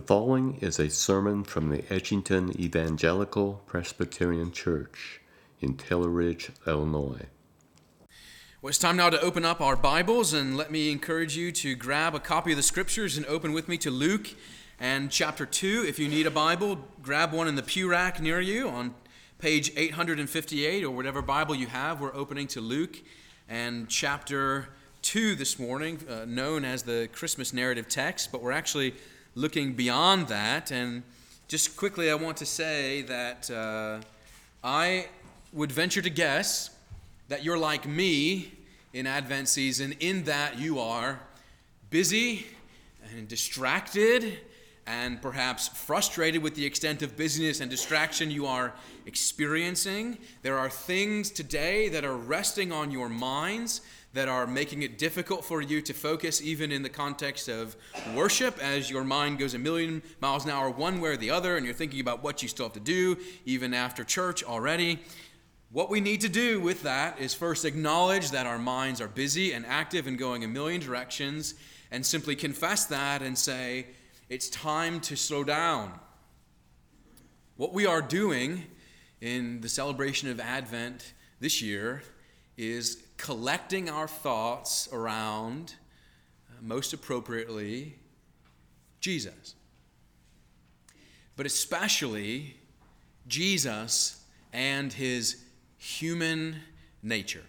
The following is a sermon from the Edgington Evangelical Presbyterian Church in Taylor Ridge, Illinois. Well, it's time now to open up our Bibles, and let me encourage you to grab a copy of the Scriptures and open with me to Luke and chapter 2. If you need a Bible, grab one in the pew rack near you on page 858 or whatever Bible you have. We're opening to Luke and chapter 2 this morning, uh, known as the Christmas narrative text, but we're actually looking beyond that. And just quickly, I want to say that uh, I would venture to guess that you're like me in Advent season, in that you are busy and distracted and perhaps frustrated with the extent of busyness and distraction you are experiencing. There are things today that are resting on your minds that are making it difficult for you to focus, even in the context of worship, as your mind goes a million miles an hour one way or the other, and you're thinking about what you still have to do, even after church already. What we need to do with that is first acknowledge that our minds are busy and active and going a million directions, and simply confess that and say, it's time to slow down. What we are doing in the celebration of Advent this year is collecting our thoughts around, uh, most appropriately, Jesus. But especially Jesus and his human nature,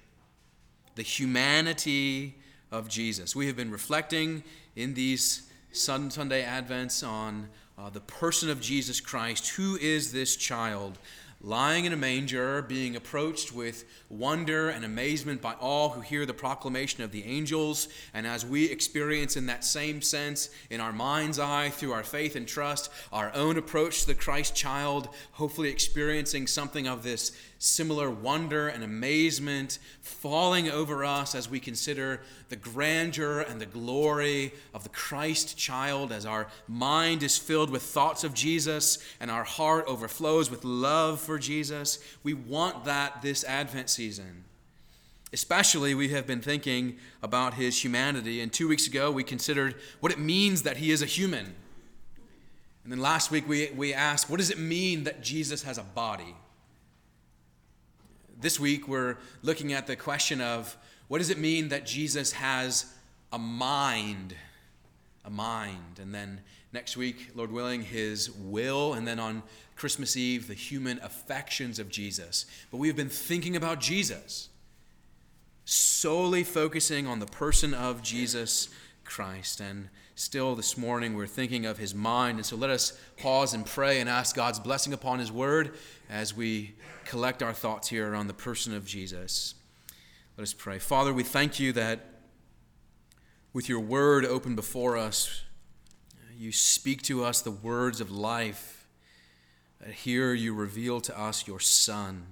the humanity of Jesus. We have been reflecting in these Sunday Advents on uh, the person of Jesus Christ. Who is this child lying in a manger, being approached with wonder and amazement by all who hear the proclamation of the angels, and as we experience in that same sense, in our mind's eye, through our faith and trust, our own approach to the Christ child, hopefully experiencing something of this similar wonder and amazement falling over us as we consider the grandeur and the glory of the Christ child, as our mind is filled with thoughts of Jesus and our heart overflows with love for Jesus. We want that this Advent season. Especially, we have been thinking about his humanity. And two weeks ago, we considered what it means that he is a human. And then last week, we, we asked, what does it mean that Jesus has a body? This week, we're looking at the question of what does it mean that Jesus has a mind? A mind. And then next week, Lord willing, his will. And then on Christmas Eve, the human affections of Jesus. But we've been thinking about Jesus, solely focusing on the person of Jesus Christ. And still this morning, we're thinking of his mind. And so let us pause and pray and ask God's blessing upon his word as we collect our thoughts here on the person of Jesus. Let us pray. Father, we thank you that with your word open before us, you speak to us the words of life. Here you reveal to us your Son.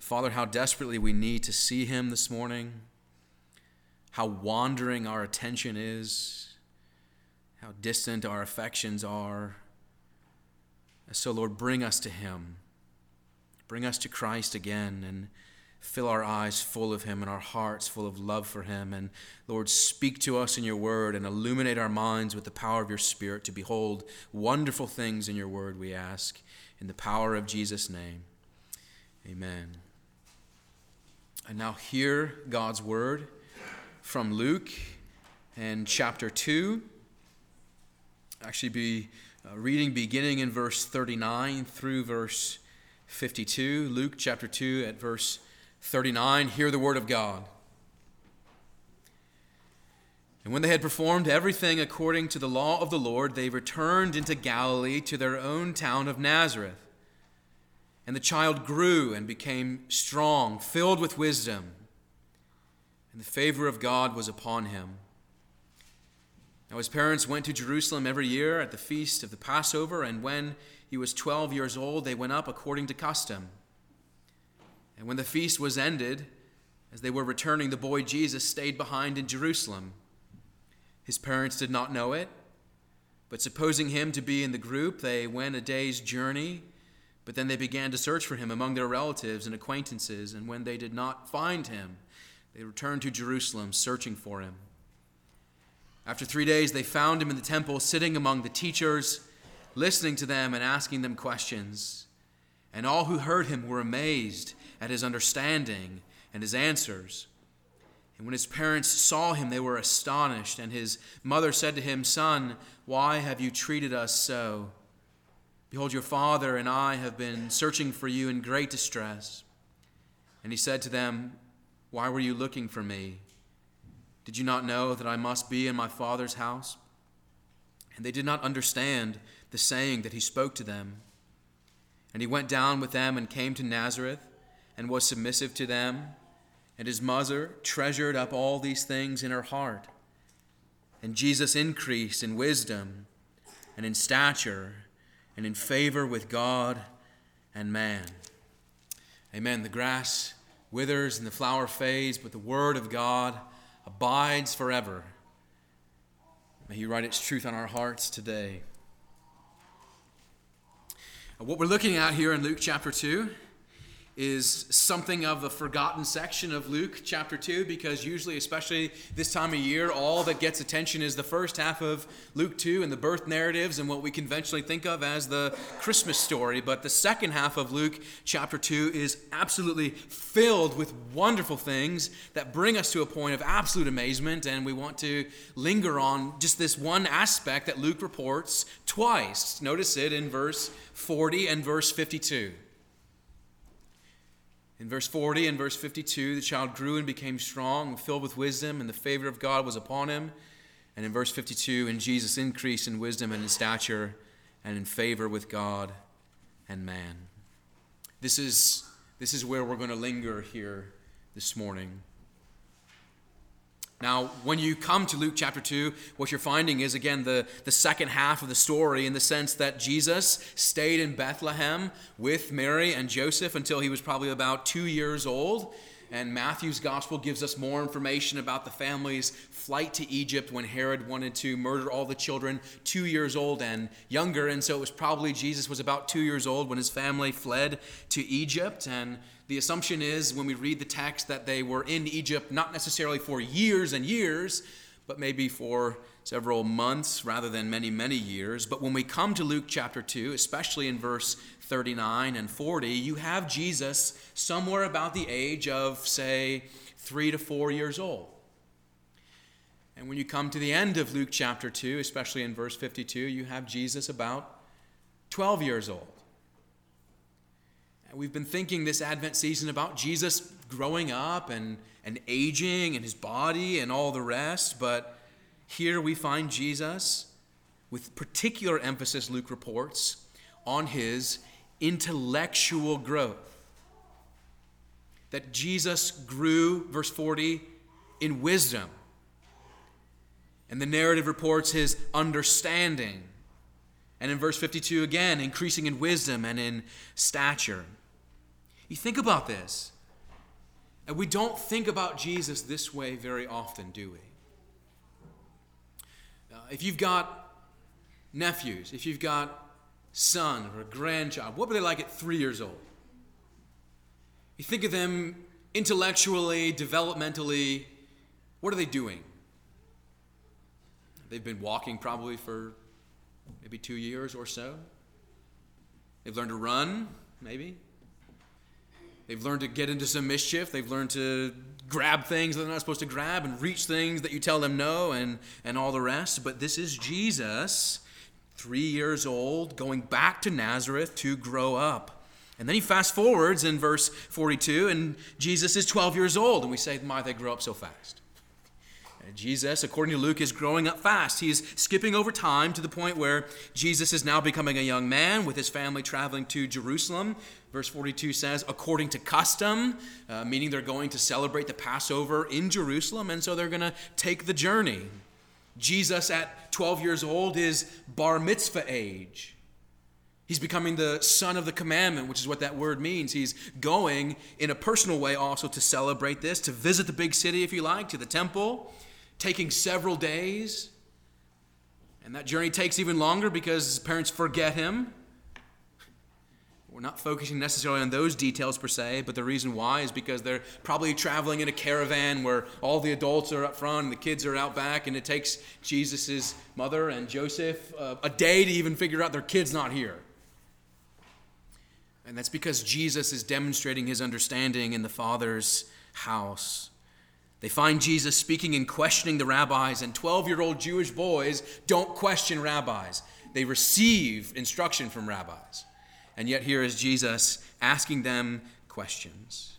Father, how desperately we need to see him this morning, how wandering our attention is, how distant our affections are. So, Lord, bring us to Him. Bring us to Christ again and fill our eyes full of Him and our hearts full of love for Him. And, Lord, speak to us in your word and illuminate our minds with the power of your Spirit to behold wonderful things in your word, we ask. In the power of Jesus' name. Amen. And now, hear God's word from Luke and chapter 2. Actually, be uh, reading beginning in verse 39 through verse 52. Luke chapter 2 at verse 39. Hear the word of God. And when they had performed everything according to the law of the Lord, they returned into Galilee to their own town of Nazareth. And the child grew and became strong, filled with wisdom, and the favor of God was upon him. Now his parents went to Jerusalem every year at the feast of the Passover, and when he was 12 years old, they went up according to custom. And when the feast was ended, as they were returning, the boy Jesus stayed behind in Jerusalem. His parents did not know it, but supposing him to be in the group, they went a day's journey. But then they began to search for him among their relatives and acquaintances, and when they did not find him, they returned to Jerusalem searching for him. After three days, they found him in the temple, sitting among the teachers, listening to them and asking them questions. And all who heard him were amazed at his understanding and his answers. And when his parents saw him, they were astonished. And his mother said to him, Son, why have you treated us so? Behold, your father and I have been searching for you in great distress. And he said to them, Why were you looking for me? Did you not know that I must be in my father's house? And they did not understand the saying that he spoke to them. And he went down with them and came to Nazareth and was submissive to them. And his mother treasured up all these things in her heart. And Jesus increased in wisdom and in stature and in favor with God and man. Amen. The grass withers and the flower fades, but the word of God abides forever. May He write its truth on our hearts today. What we're looking at here in Luke chapter 2 is something of the forgotten section of Luke chapter 2 because usually, especially this time of year, all that gets attention is the first half of Luke 2 and the birth narratives and what we conventionally think of as the Christmas story. But the second half of Luke chapter 2 is absolutely filled with wonderful things that bring us to a point of absolute amazement. And we want to linger on just this one aspect that Luke reports twice. Notice it in verse 40 and verse 52. In verse 40 and verse 52, the child grew and became strong, filled with wisdom, and the favor of God was upon him. And in verse 52, and Jesus increased in wisdom and in stature and in favor with God and man. This is, this is where we're going to linger here this morning. Now, when you come to Luke chapter 2, what you're finding is, again, the, the second half of the story in the sense that Jesus stayed in Bethlehem with Mary and Joseph until he was probably about two years old. And Matthew's gospel gives us more information about the family's flight to Egypt when Herod wanted to murder all the children two years old and younger. And so it was probably Jesus was about two years old when his family fled to Egypt. And the assumption is when we read the text that they were in Egypt not necessarily for years and years, but maybe for several months rather than many, many years. But when we come to Luke chapter 2, especially in verse 39 and 40, you have Jesus somewhere about the age of, say, three to four years old. And when you come to the end of Luke chapter 2, especially in verse 52, you have Jesus about 12 years old. And we've been thinking this Advent season about Jesus growing up and, and aging and his body and all the rest, but here we find Jesus with particular emphasis, Luke reports, on his intellectual growth. That Jesus grew, verse 40, in wisdom. And the narrative reports his understanding. And in verse 52, again, increasing in wisdom and in stature. You think about this. And we don't think about Jesus this way very often, do we? Uh, if you've got nephews, if you've got son or a grandchild, what were they like at three years old? You think of them intellectually, developmentally, what are they doing? They've been walking probably for maybe two years or so. They've learned to run, maybe. They've learned to get into some mischief. They've learned to grab things that they're not supposed to grab and reach things that you tell them no and, and all the rest. But this is Jesus, three years old, going back to Nazareth to grow up. And then he fast forwards in verse 42, and Jesus is 12 years old. And we say, My, they grow up so fast. Jesus, according to Luke, is growing up fast. He's skipping over time to the point where Jesus is now becoming a young man with his family traveling to Jerusalem. Verse 42 says, according to custom, uh, meaning they're going to celebrate the Passover in Jerusalem, and so they're going to take the journey. Jesus, at 12 years old, is bar mitzvah age. He's becoming the son of the commandment, which is what that word means. He's going in a personal way also to celebrate this, to visit the big city, if you like, to the temple taking several days. And that journey takes even longer because his parents forget him. We're not focusing necessarily on those details per se, but the reason why is because they're probably traveling in a caravan where all the adults are up front and the kids are out back, and it takes Jesus' mother and Joseph uh, a day to even figure out their kid's not here. And that's because Jesus is demonstrating his understanding in the Father's house. They find Jesus speaking and questioning the rabbis, and 12 year old Jewish boys don't question rabbis. They receive instruction from rabbis. And yet, here is Jesus asking them questions.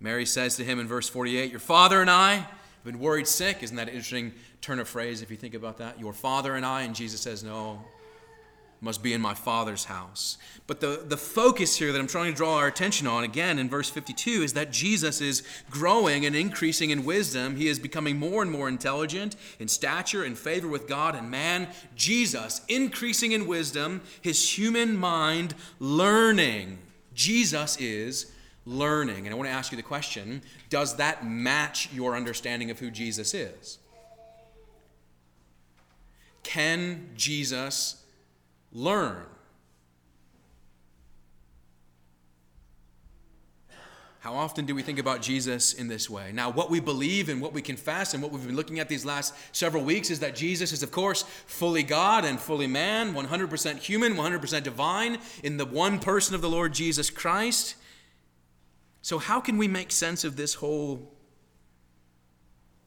Mary says to him in verse 48, Your father and I have been worried sick. Isn't that an interesting turn of phrase if you think about that? Your father and I. And Jesus says, No, must be in my Father's house. But the, the focus here that I'm trying to draw our attention on, again in verse 52, is that Jesus is growing and increasing in wisdom. He is becoming more and more intelligent in stature, in favor with God and man. Jesus, increasing in wisdom, his human mind learning. Jesus is learning. And I want to ask you the question does that match your understanding of who Jesus is? Can Jesus learn. How often do we think about Jesus in this way? Now, what we believe and what we confess and what we've been looking at these last several weeks is that Jesus is, of course, fully God and fully man, 100% human, 100% divine, in the one person of the Lord Jesus Christ. So, how can we make sense of this whole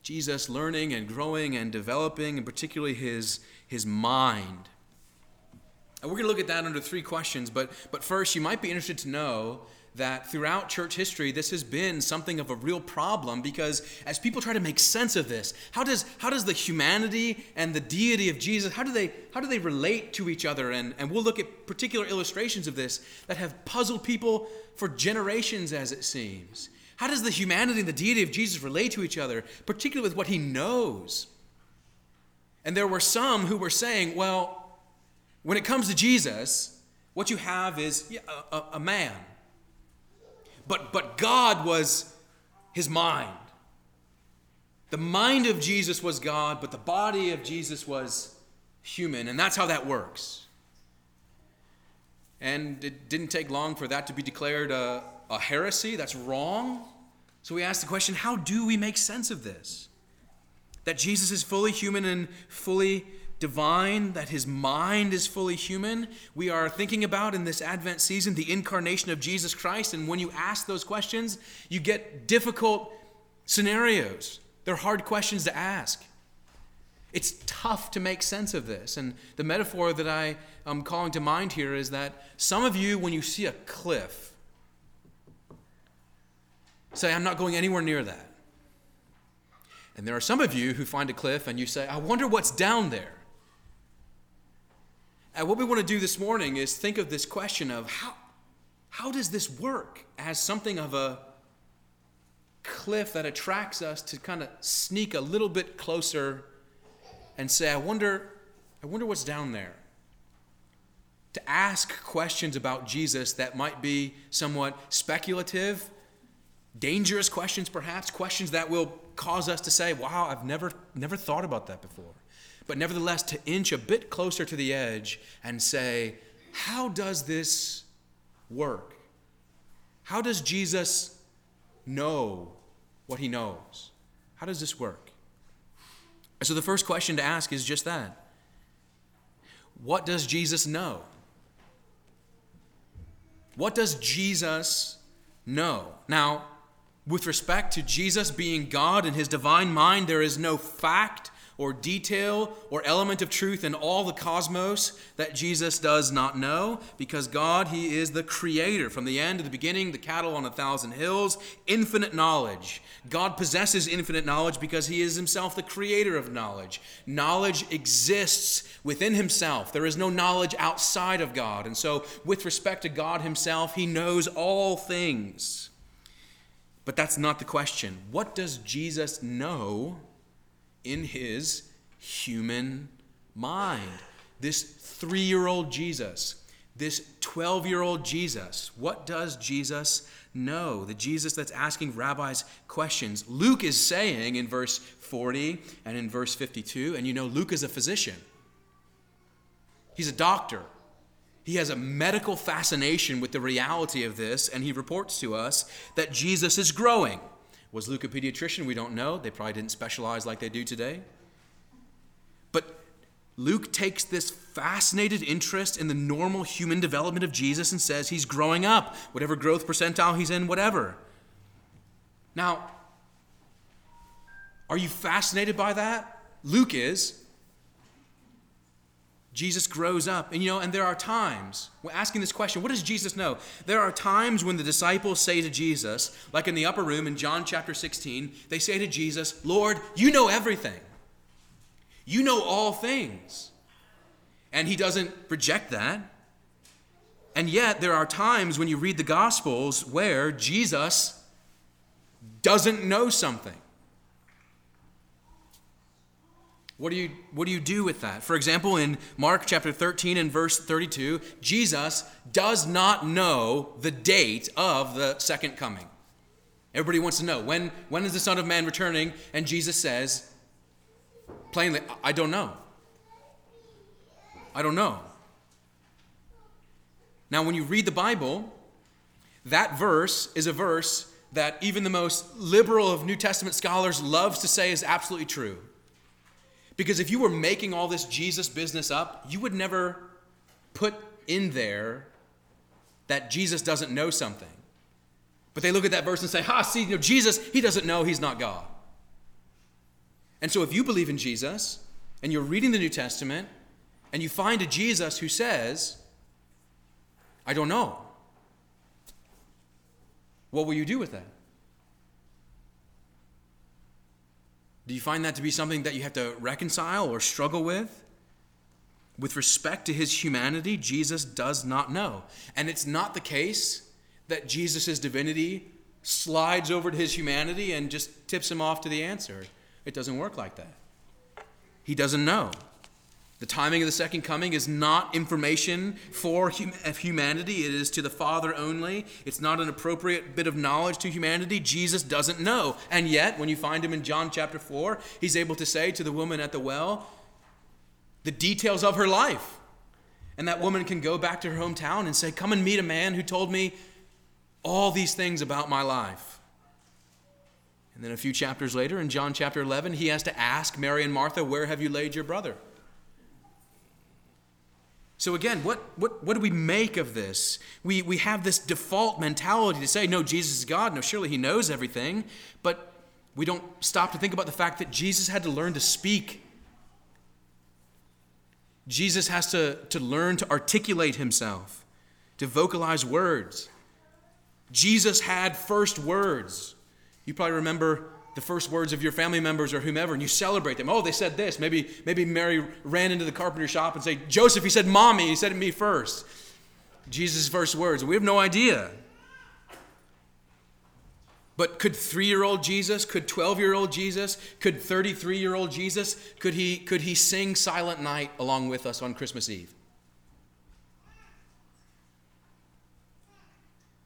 Jesus learning and growing and developing, and particularly his, his mind? And we're going to look at that under three questions, but, but first, you might be interested to know that throughout church history, this has been something of a real problem because as people try to make sense of this, how does, how does the humanity and the deity of Jesus, how do they, how do they relate to each other? And, and we'll look at particular illustrations of this that have puzzled people for generations, as it seems. How does the humanity and the deity of Jesus relate to each other, particularly with what he knows? And there were some who were saying, well, when it comes to Jesus, what you have is a, a, a man. But, but God was his mind. The mind of Jesus was God, but the body of Jesus was human, and that's how that works. And it didn't take long for that to be declared a, a heresy. That's wrong. So we ask the question how do we make sense of this? That Jesus is fully human and fully divine, that his mind is fully human. We are thinking about in this Advent season the incarnation of Jesus Christ. And when you ask those questions, you get difficult scenarios. They're hard questions to ask. It's tough to make sense of this. And the metaphor that I am calling to mind here is that some of you, when you see a cliff, say, I'm not going anywhere near that. And there are some of you who find a cliff and you say, I wonder what's down there. And what we want to do this morning is think of this question of how, how does this work as something of a cliff that attracts us to kind of sneak a little bit closer and say, I wonder, I wonder what's down there. To ask questions about Jesus that might be somewhat speculative, dangerous questions perhaps, questions that will cause us to say, wow, I've never, never thought about that before but nevertheless to inch a bit closer to the edge and say, How does this work? How does Jesus know what he knows? How does this work? So the first question to ask is just that What does Jesus know? What does Jesus know? Now, with respect to Jesus being God and his divine mind, there is no fact or detail or element of truth in all the cosmos that Jesus does not know because God, He is the creator. From the end to the beginning, the cattle on a thousand hills, infinite knowledge. God possesses infinite knowledge because He is Himself the creator of knowledge. Knowledge exists within Himself, there is no knowledge outside of God. And so, with respect to God Himself, He knows all things. But that's not the question. What does Jesus know in his human mind. This three year old Jesus, this 12 year old Jesus, what does Jesus know? The Jesus that's asking rabbis questions. Luke is saying in verse 40 and in verse 52, and you know, Luke is a physician, he's a doctor. He has a medical fascination with the reality of this, and he reports to us that Jesus is growing. Was Luke a pediatrician? We don't know. They probably didn't specialize like they do today. But Luke takes this fascinated interest in the normal human development of Jesus and says he's growing up, whatever growth percentile he's in, whatever. Now, are you fascinated by that? Luke is. Jesus grows up. And you know, and there are times, we're asking this question, what does Jesus know? There are times when the disciples say to Jesus, like in the upper room in John chapter 16, they say to Jesus, Lord, you know everything. You know all things. And he doesn't reject that. And yet, there are times when you read the Gospels where Jesus doesn't know something. What do you what do you do with that? For example, in Mark chapter 13 and verse 32, Jesus does not know the date of the second coming. Everybody wants to know when when is the Son of Man returning? And Jesus says plainly, I don't know. I don't know. Now, when you read the Bible, that verse is a verse that even the most liberal of New Testament scholars loves to say is absolutely true. Because if you were making all this Jesus business up, you would never put in there that Jesus doesn't know something. But they look at that verse and say, ha, see, you know, Jesus, he doesn't know he's not God. And so if you believe in Jesus and you're reading the New Testament and you find a Jesus who says, I don't know, what will you do with that? Do you find that to be something that you have to reconcile or struggle with? With respect to his humanity, Jesus does not know. And it's not the case that Jesus' divinity slides over to his humanity and just tips him off to the answer. It doesn't work like that. He doesn't know. The timing of the second coming is not information for humanity, it is to the Father only. It's not an appropriate bit of knowledge to humanity. Jesus doesn't know. And yet, when you find him in John chapter 4, he's able to say to the woman at the well the details of her life. And that woman can go back to her hometown and say, Come and meet a man who told me all these things about my life. And then a few chapters later, in John chapter 11, he has to ask Mary and Martha, Where have you laid your brother? So, again, what, what, what do we make of this? We, we have this default mentality to say, no, Jesus is God. No, surely he knows everything. But we don't stop to think about the fact that Jesus had to learn to speak. Jesus has to, to learn to articulate himself, to vocalize words. Jesus had first words. You probably remember the first words of your family members or whomever, and you celebrate them. Oh, they said this. Maybe, maybe Mary ran into the carpenter shop and said, Joseph, he said mommy. He said it me first. Jesus' first words. We have no idea. But could three year old Jesus, could 12 year old Jesus, could 33 year old Jesus, could he, could he sing Silent Night along with us on Christmas Eve?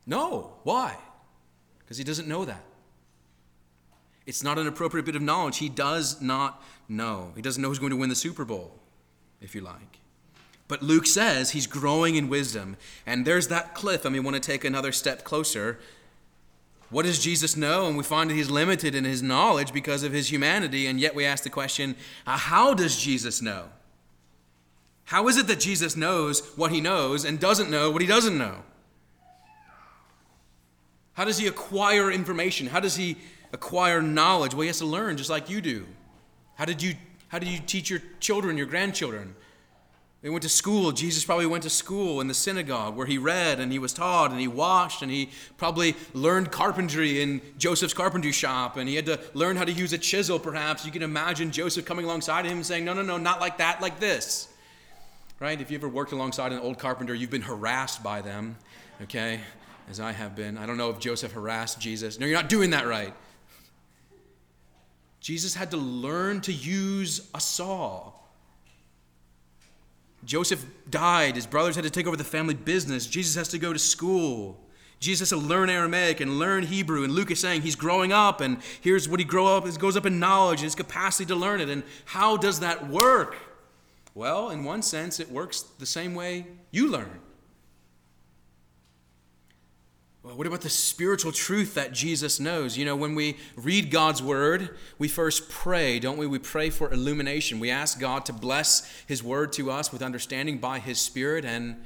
No. Why? Because he doesn't know that. It's not an appropriate bit of knowledge. He does not know. He doesn't know who's going to win the Super Bowl, if you like. But Luke says he's growing in wisdom. And there's that cliff, and we want to take another step closer. What does Jesus know? And we find that he's limited in his knowledge because of his humanity. And yet we ask the question uh, how does Jesus know? How is it that Jesus knows what he knows and doesn't know what he doesn't know? How does he acquire information? How does he acquire knowledge? Well, he has to learn just like you do. How did you, how did you teach your children, your grandchildren? They went to school. Jesus probably went to school in the synagogue where he read and he was taught and he washed and he probably learned carpentry in Joseph's carpentry shop and he had to learn how to use a chisel, perhaps. You can imagine Joseph coming alongside him saying, No, no, no, not like that, like this. Right? If you ever worked alongside an old carpenter, you've been harassed by them, okay? As I have been. I don't know if Joseph harassed Jesus. No, you're not doing that right. Jesus had to learn to use a saw. Joseph died. His brothers had to take over the family business. Jesus has to go to school. Jesus has to learn Aramaic and learn Hebrew. And Luke is saying he's growing up, and here's what he grow up, he goes up in knowledge and his capacity to learn it. And how does that work? Well, in one sense, it works the same way you learn. Well, what about the spiritual truth that Jesus knows? You know, when we read God's word, we first pray, don't we? We pray for illumination. We ask God to bless his word to us with understanding by his spirit. And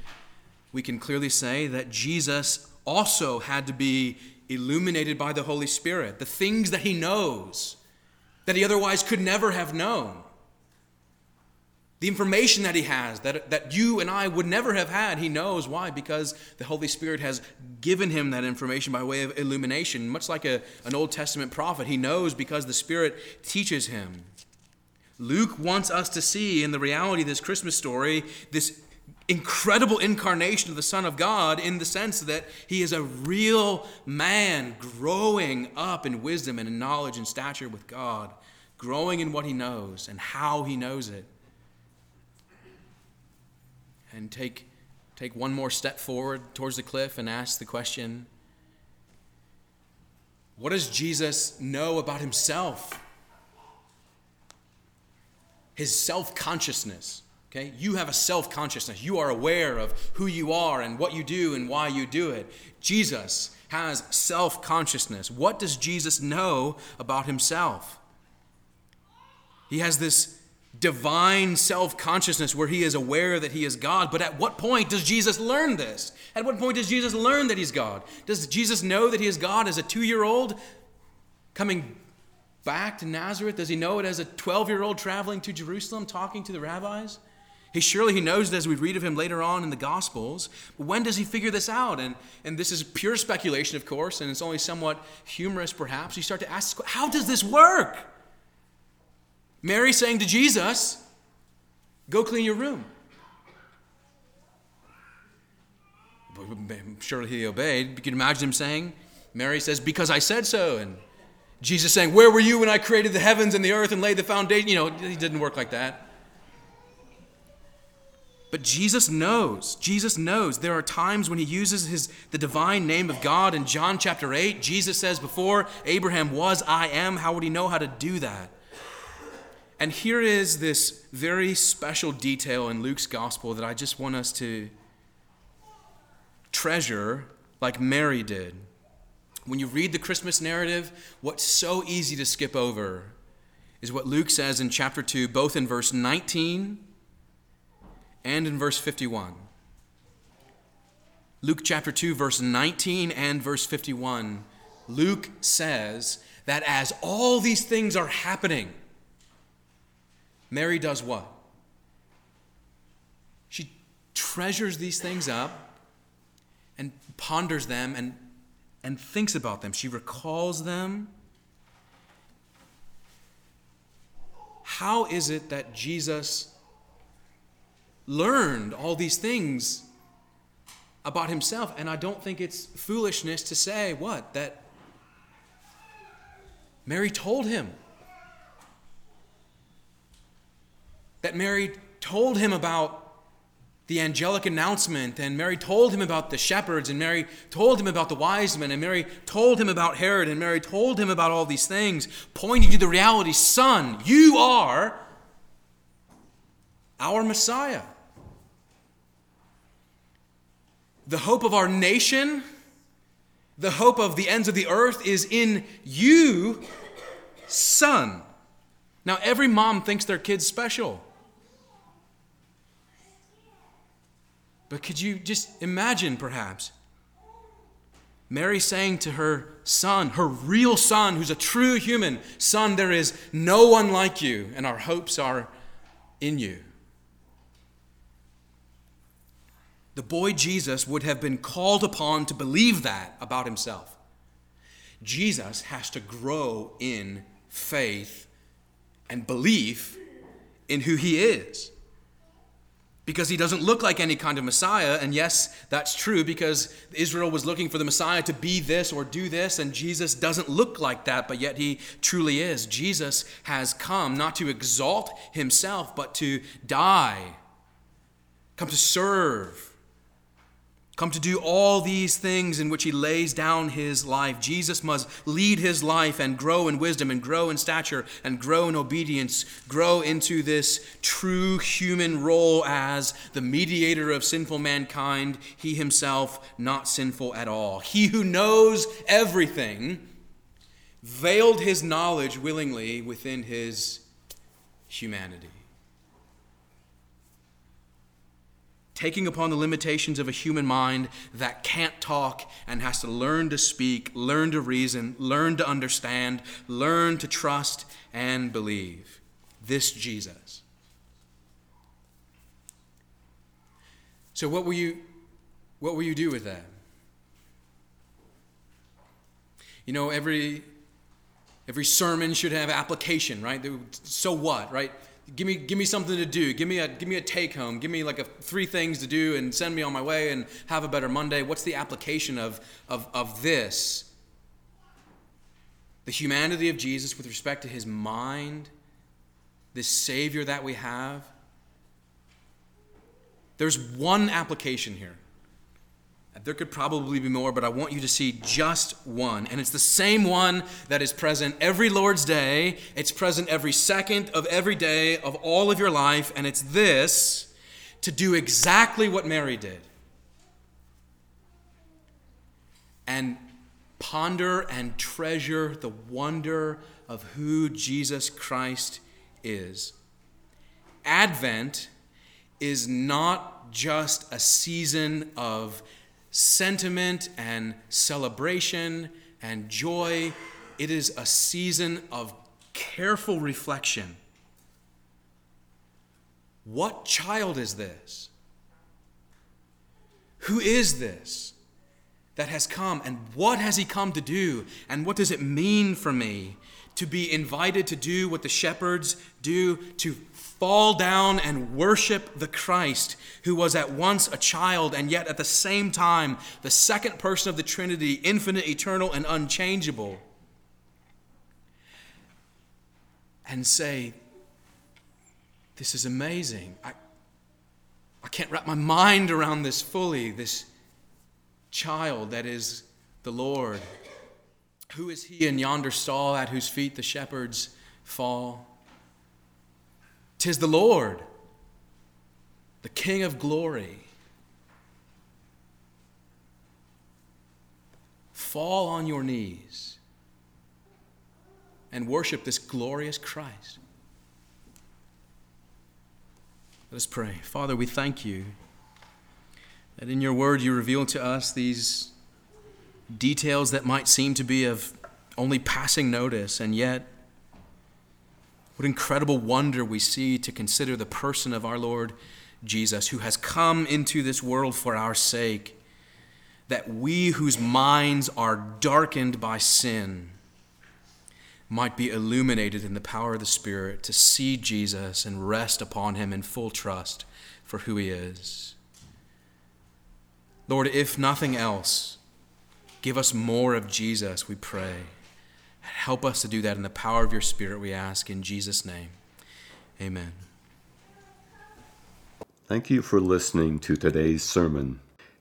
we can clearly say that Jesus also had to be illuminated by the Holy Spirit. The things that he knows that he otherwise could never have known the information that he has that, that you and I would never have had, he knows. Why? Because the Holy Spirit has given him that information by way of illumination. Much like a, an Old Testament prophet, he knows because the Spirit teaches him. Luke wants us to see in the reality of this Christmas story this incredible incarnation of the Son of God in the sense that he is a real man growing up in wisdom and in knowledge and stature with God, growing in what he knows and how he knows it and take, take one more step forward towards the cliff and ask the question what does Jesus know about himself? His self consciousness. Okay? You have a self consciousness. You are aware of who you are and what you do and why you do it. Jesus has self consciousness. What does Jesus know about himself? He has this divine self consciousness where he is aware that he is God. But at what point does Jesus learn this? At what point does Jesus learn that he's God? Does Jesus know that he is God as a two year old coming back to Nazareth? Does he know it as a 12 year old traveling to Jerusalem talking to the rabbis? He surely he knows it as we read of him later on in the Gospels. But when does he figure this out? And, and this is pure speculation, of course, and it's only somewhat humorous perhaps. You start to ask, how does this work? Mary saying to Jesus, Go clean your room. Surely he obeyed. You can imagine him saying, Mary says, Because I said so. And Jesus saying, Where were you when I created the heavens and the earth and laid the foundation? You know, he didn't work like that. But Jesus knows. Jesus knows. There are times when he uses his the divine name of God. In John chapter 8, Jesus says, Before Abraham was, I am. How would he know how to do that? And here is this very special detail in Luke's gospel that I just want us to treasure like Mary did. When you read the Christmas narrative, what's so easy to skip over is what Luke says in chapter 2, both in verse 19 and in verse 51. Luke chapter 2, verse 19 and verse 51. Luke says that as all these things are happening, Mary does what? She treasures these things up and ponders them and, and thinks about them. She recalls them. How is it that Jesus learned all these things about himself? And I don't think it's foolishness to say what? That Mary told him. That Mary told him about the angelic announcement, and Mary told him about the shepherds, and Mary told him about the wise men, and Mary told him about Herod, and Mary told him about all these things, pointing to the reality Son, you are our Messiah. The hope of our nation, the hope of the ends of the earth is in you, Son. Now, every mom thinks their kid's special. But could you just imagine, perhaps, Mary saying to her son, her real son, who's a true human, Son, there is no one like you, and our hopes are in you. The boy Jesus would have been called upon to believe that about himself. Jesus has to grow in faith and belief in who he is because he doesn't look like any kind of Messiah. And yes, that's true because Israel was looking for the Messiah to be this or do this, and Jesus doesn't look like that, but yet he truly is. Jesus has come not to exalt himself, but to die, come to serve, come to do all these things in which he lays down his life. Jesus must lead his life and grow in wisdom and grow in stature and grow in obedience, grow into this true human role as the mediator of sinful mankind, he himself not sinful at all. He who knows everything veiled his knowledge willingly within his humanity. Taking upon the limitations of a human mind that can't talk and has to learn to speak, learn to reason, learn to understand, learn to trust and believe. This Jesus. So what will you what will you do with that? You know, every every sermon should have application, right? So what, right? Give me give me something to do. Give me a give me a take home. Give me like a three things to do and send me on my way and have a better monday. What's the application of of of this? The humanity of jesus with respect to his mind this savior that we have. There's one application here there could probably be more, but I want you to see just one. And it's the same one that is present every Lord's Day. It's present every second of every day of all of your life. And it's this to do exactly what Mary did and ponder and treasure the wonder of who Jesus Christ is. Advent is not just a season of sentiment and celebration and joy. It is a season of careful reflection. What child is this? Who is this that has come? And what has he come to do? And what does it mean for me to be invited to do what the shepherds do, to fall down and worship the Christ who was at once a child and yet at the same time the second person of the Trinity, infinite, eternal, and unchangeable. And say, This is amazing. I, I can't wrap my mind around this fully. This child that is the Lord. Who is he in yonder stall at whose feet the shepherds fall? Tis the Lord, the King of glory. Fall on your knees and worship this glorious Christ. Let us pray. Father, we thank you that in your word you reveal to us these details that might seem to be of only passing notice, and yet what incredible wonder we see to consider the person of our Lord Jesus, who has come into this world for our sake, that we whose minds are darkened by sin might be illuminated in the power of the Spirit to see Jesus and rest upon him in full trust for who he is. Lord, if nothing else, give us more of Jesus, we pray. Help us to do that in the power of your Spirit, we ask in Jesus' name. Amen. Thank you for listening to today's sermon.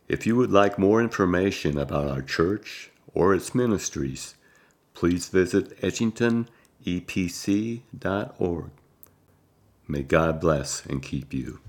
If you would like more information about our church or its ministries, please visit edgingtonepc.org. May God bless and keep you.